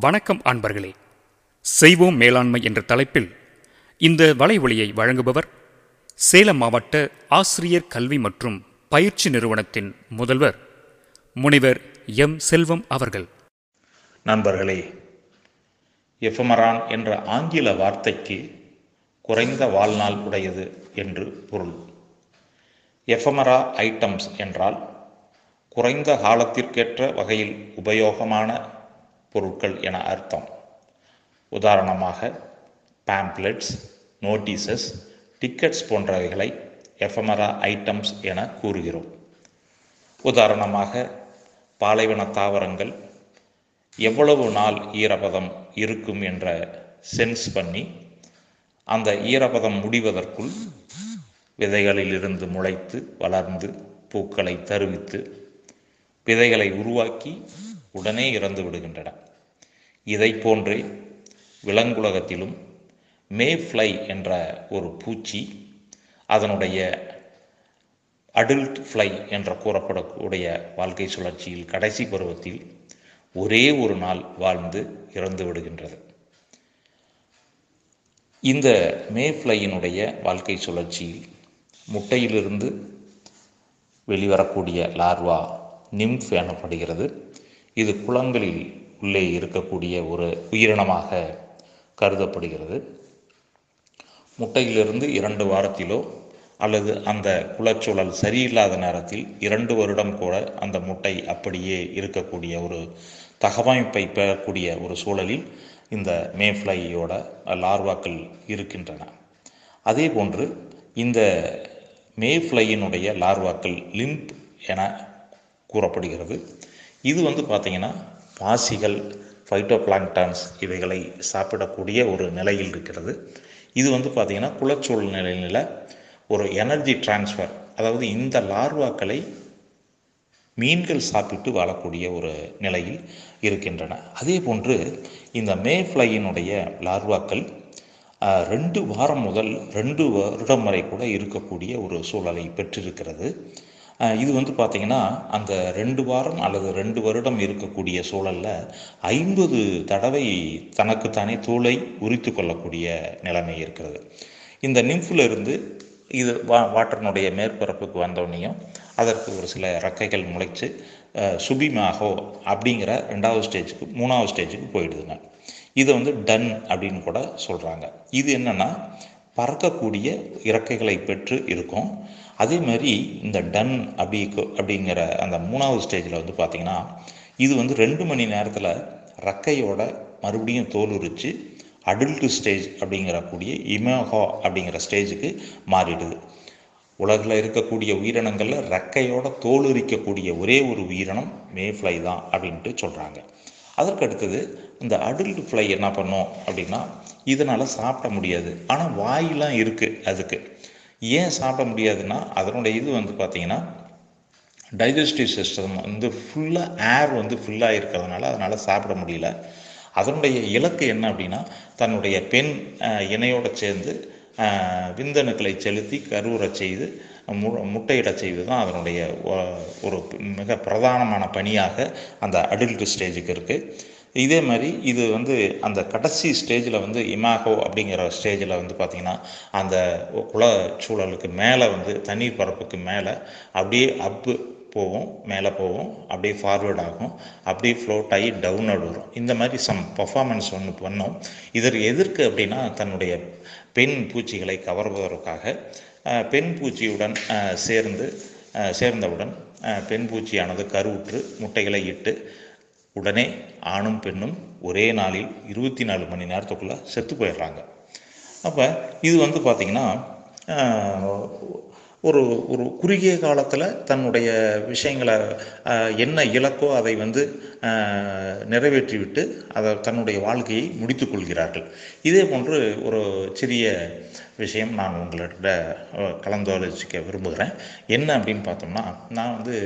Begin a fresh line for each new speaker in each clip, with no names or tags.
வணக்கம் அன்பர்களே. செய்வோம் மேலாண்மை என்ற தலைப்பில் இந்த வலைவொலியை வழங்குபவர் சேலம் மாவட்ட ஆசிரியர் கல்வி மற்றும் பயிற்சி நிறுவனத்தின் முதல்வர் முனைவர் எம். செல்வம் அவர்கள்.
நண்பர்களே எஃபமரான் என்ற ஆங்கில வார்த்தைக்கு குறைந்த வாழ்நாள் உடையது என்று பொருள். எஃபமரா ஐட்டம்ஸ் என்றால் குறைந்த காலத்திற்கேற்ற வகையில் உபயோகமான பொருட்கள் என அர்த்தம். உதாரணமாக பேம்ப்ளெட்ஸ் நோட்டீசஸ் டிக்கெட்ஸ் போன்றவைகளை எஃபமரா ஐட்டம்ஸ் என கூறுகிறோம். உதாரணமாக பாலைவன தாவரங்கள் எவ்வளவு நாள் ஈரப்பதம் இருக்கும் என்ற சென்ஸ் பண்ணி அந்த ஈரப்பதம் முடிவதற்குள் விதைகளிலிருந்து முளைத்து வளர்ந்து பூக்களை தருவித்து விதைகளை உருவாக்கி உடனே இறந்து விடுகின்றன. இதை போன்றே விலங்குலகத்திலும் மே ஃப்ளை என்ற ஒரு பூச்சி அதனுடைய அடல்ட் ஃப்ளை என்ற கூறப்படக்கூடிய வாழ்க்கை சுழற்சியில் கடைசி பருவத்தில் ஒரே ஒரு நாள் வாழ்ந்து இறந்து விடுகின்றது. இந்த மேஃப்ளையினுடைய வாழ்க்கை சுழற்சியில் முட்டையிலிருந்து வெளிவரக்கூடிய லார்வா நிம்ஃப் எனப்படுகிறது. இது குளங்களில் உள்ளே இருக்கக்கூடிய ஒரு உயிரினமாக கருதப்படுகிறது. முட்டையிலிருந்து இரண்டு வாரத்திலோ அல்லது அந்த குளச்சூழல் சரியில்லாத நேரத்தில் இரண்டு வருடம் கூட அந்த முட்டை அப்படியே இருக்கக்கூடிய ஒரு தகவமைப்பை பெறக்கூடிய ஒரு சூழலில் இந்த மேஃப்ளையோட லார்வாக்கள் இருக்கின்றன. அதே போன்று இந்த மேஃப்ளையினுடைய லார்வாக்கள் லிம்ப் என கூறப்படுகிறது. இது வந்து பார்த்திங்கன்னா பாசிகள் ஃபைட்டோபிளாங்டான்ஸ் இவைகளை சாப்பிடக்கூடிய ஒரு நிலையில் இருக்கிறது. இது வந்து பார்த்திங்கன்னா குலச்சூழ்நிலையில் ஒரு எனர்ஜி டிரான்ஸ்ஃபர் அதாவது இந்த லார்வாக்களை மீன்கள் சாப்பிட்டு வாழக்கூடிய ஒரு நிலையில் இருக்கின்றன. அதே போன்று இந்த மேஃப்ளையினுடைய லார்வாக்கள் ரெண்டு வாரம் முதல் ரெண்டு வருடம் வரை கூட இருக்கக்கூடிய ஒரு சூழலை பெற்றிருக்கிறது. இது வந்து பார்த்திங்கன்னா அந்த ரெண்டு வாரம் அல்லது ரெண்டு வருடம் இருக்கக்கூடிய சூழலில் ஐம்பது தடவை தனக்குத்தானே தூளை உரித்து கொள்ளக்கூடிய நிலைமை இருக்கிறது. இந்த நிம்ஃபில் இருந்து இது வா வாட்டர்னுடைய மேற்பரப்புக்கு வந்தோடனையும் அதற்கு ஒரு சில ரெக்கைகள் முளைச்சு சுபிமாகோ அப்படிங்கிற ரெண்டாவது ஸ்டேஜுக்கு மூணாவது ஸ்டேஜுக்கு போயிடுதுங்க. இதை வந்து டன் அப்படின்னு கூட சொல்கிறாங்க இது என்னென்னா பறக்கக்கூடிய இறக்கைகளை பெற்று இருக்கும். அதே மாதிரி இந்த டன் அப்படி அப்படிங்கிற அந்த மூணாவது ஸ்டேஜில் வந்து பார்த்திங்கன்னா இது வந்து ரெண்டு மணி நேரத்தில் ரக்கையோட மறுபடியும் தோல் உரித்து அடல்ட் ஸ்டேஜ் அப்படிங்கிறக்கூடிய இமேகோ அப்படிங்கிற ஸ்டேஜுக்கு மாறிடுது. உலகில் இருக்கக்கூடிய உயிரினங்களில் ரெக்கையோட தோல் உரிக்கக்கூடிய ஒரே ஒரு உயிரினம் மேஃப்ளை தான் அப்படின்ட்டு சொல்கிறாங்க அதற்கு அடுத்தது இந்த அடல்ட் ஃப்ளை என்ன பண்ணும் அப்படின்னா இதனால் சாப்பிட முடியாது. ஆனால் வாயிலாம் இருக்குது அதுக்கு. ஏன் சாப்பிட முடியாதுன்னா அதனுடைய இது வந்து பார்த்திங்கன்னா டைஜஸ்டிவ் சிஸ்டம் வந்து ஃபுல்லாக ஏர் வந்து ஃபுல்லாக இருக்கிறதுனால அதனால் சாப்பிட முடியல. அதனுடைய இலக்கு என்ன அப்படின்னா தன்னுடைய பெண் இணையோடு சேர்ந்து விந்தணுக்களை செலுத்தி கருவுற செய்து மு முட்டையிடச் செய்வது தான் அதனுடைய ஒரு மிக பிரதானமான பணியாக அந்த அடல்ட் ஸ்டேஜுக்கு இருக்குது இதே மாதிரி இது வந்து அந்த கடைசி ஸ்டேஜில் வந்து இமாகோ அப்படிங்கிற ஸ்டேஜில் வந்து பார்த்திங்கன்னா அந்த குலச்சூழலுக்கு மேலே வந்து தண்ணீர் பரப்புக்கு மேலே அப்படியே அப்பு போவோம் மேலே போவோம் அப்படியே ஃபார்வேர்ட் ஆகும் அப்படியே ஃப்ளோட் ஆகி டவுன்வர்டு வரும். இந்த மாதிரி சம் பர்ஃபார்மன்ஸ் ஒன்று பண்ணோம். இதற்கு எதிர்க்கு அப்படின்னா தன்னுடைய பெண் பூச்சிகளை கவர்வதற்காக பெண் பூச்சியுடன் சேர்ந்து சேர்ந்தவுடன் பெண் பூச்சியானது கருவுற்று முட்டைகளை இட்டு உடனே ஆணும் பெண்ணும் ஒரே நாளில் இருபத்தி நாலு மணி நேரத்துக்குள்ளே செத்து போயிடுறாங்க. அப்போ இது வந்து பார்த்திங்கன்னா ஒரு ஒரு குறுகிய காலத்தில் தன்னுடைய விஷயங்களை என்ன இலக்கோ அதை வந்து நிறைவேற்றிவிட்டு அதை தன்னுடைய வாழ்க்கையை முடித்து கொள்கிறார்கள். இதே போன்று ஒரு சிறிய விஷயம் நான் உங்கள்கிட்ட கலந்தாலோசிக்க விரும்புகிறேன். என்ன அப்படின்னு பார்த்தோம்னா நான் வந்து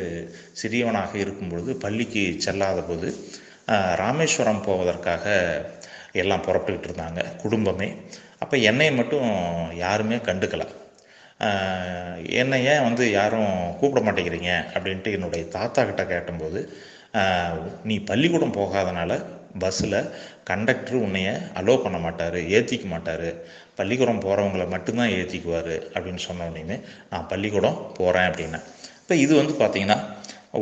சிறியவனாக இருக்கும் பொழுது பள்ளிக்கு செல்லாத போது ராமேஸ்வரம் போவதற்காக எல்லாம் புறப்பட்டுக்கிட்டு இருந்தாங்க குடும்பமே. அப்போ என்னை மட்டும் யாருமே கண்டுக்கலை. என்னை ஏன் வந்து யாரும் கூப்பிட மாட்டேங்கிறீங்க அப்படின்ட்டு என்னுடைய தாத்தா கிட்ட கேட்டும்போது நீ பள்ளிக்கூடம் போகாதனால பஸ்ஸில் கண்டக்டர் உன்னைய அலோ பண்ண மாட்டார் ஏற்றிக்க மாட்டார். பள்ளிக்கூடம் போகிறவங்கள மட்டும்தான் ஏற்றிக்குவார் அப்படின்னு சொன்ன உடனே நான் பள்ளிக்கூடம் போகிறேன் அப்படின்னேன். இப்போ இது வந்து பார்த்திங்கன்னா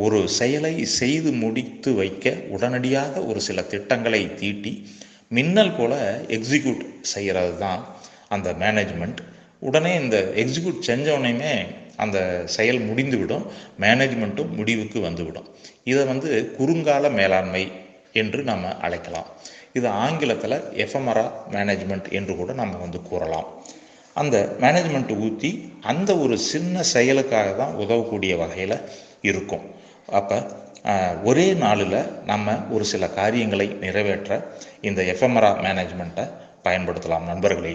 ஒரு செயலை செய்து முடித்து வைக்க உடனடியாக ஒரு சில திட்டங்களை தீட்டி மின்னல் போல் எக்ஸிக்யூட் செய்கிறது தான் அந்த மேனேஜ்மெண்ட் உடனே இந்த எக்ஸிக்யூட் செஞ்ச உடனேயுமே அந்த செயல் முடிந்துவிடும் மேனேஜ்மெண்ட்டும் முடிவுக்கு வந்துவிடும். இதை வந்து குறுங்கால மேலாண்மை என்று நம்ம அழைக்கலாம். இது ஆங்கிலத்தில் எஃப்எம்ஆரா மேனேஜ்மெண்ட் என்று கூட நம்ம வந்து கூறலாம். அந்த மேனேஜ்மெண்ட் ஊற்றி அந்த ஒரு சின்ன செயலுக்காக தான் உதவக்கூடிய வகையில் இருக்கும். அப்போ ஒரே நாளில் நம்ம ஒரு சில காரியங்களை நிறைவேற்ற இந்த எஃப்எம்ஆரா மேனேஜ்மெண்ட்டை பயன்படுத்தலாம். நண்பர்களே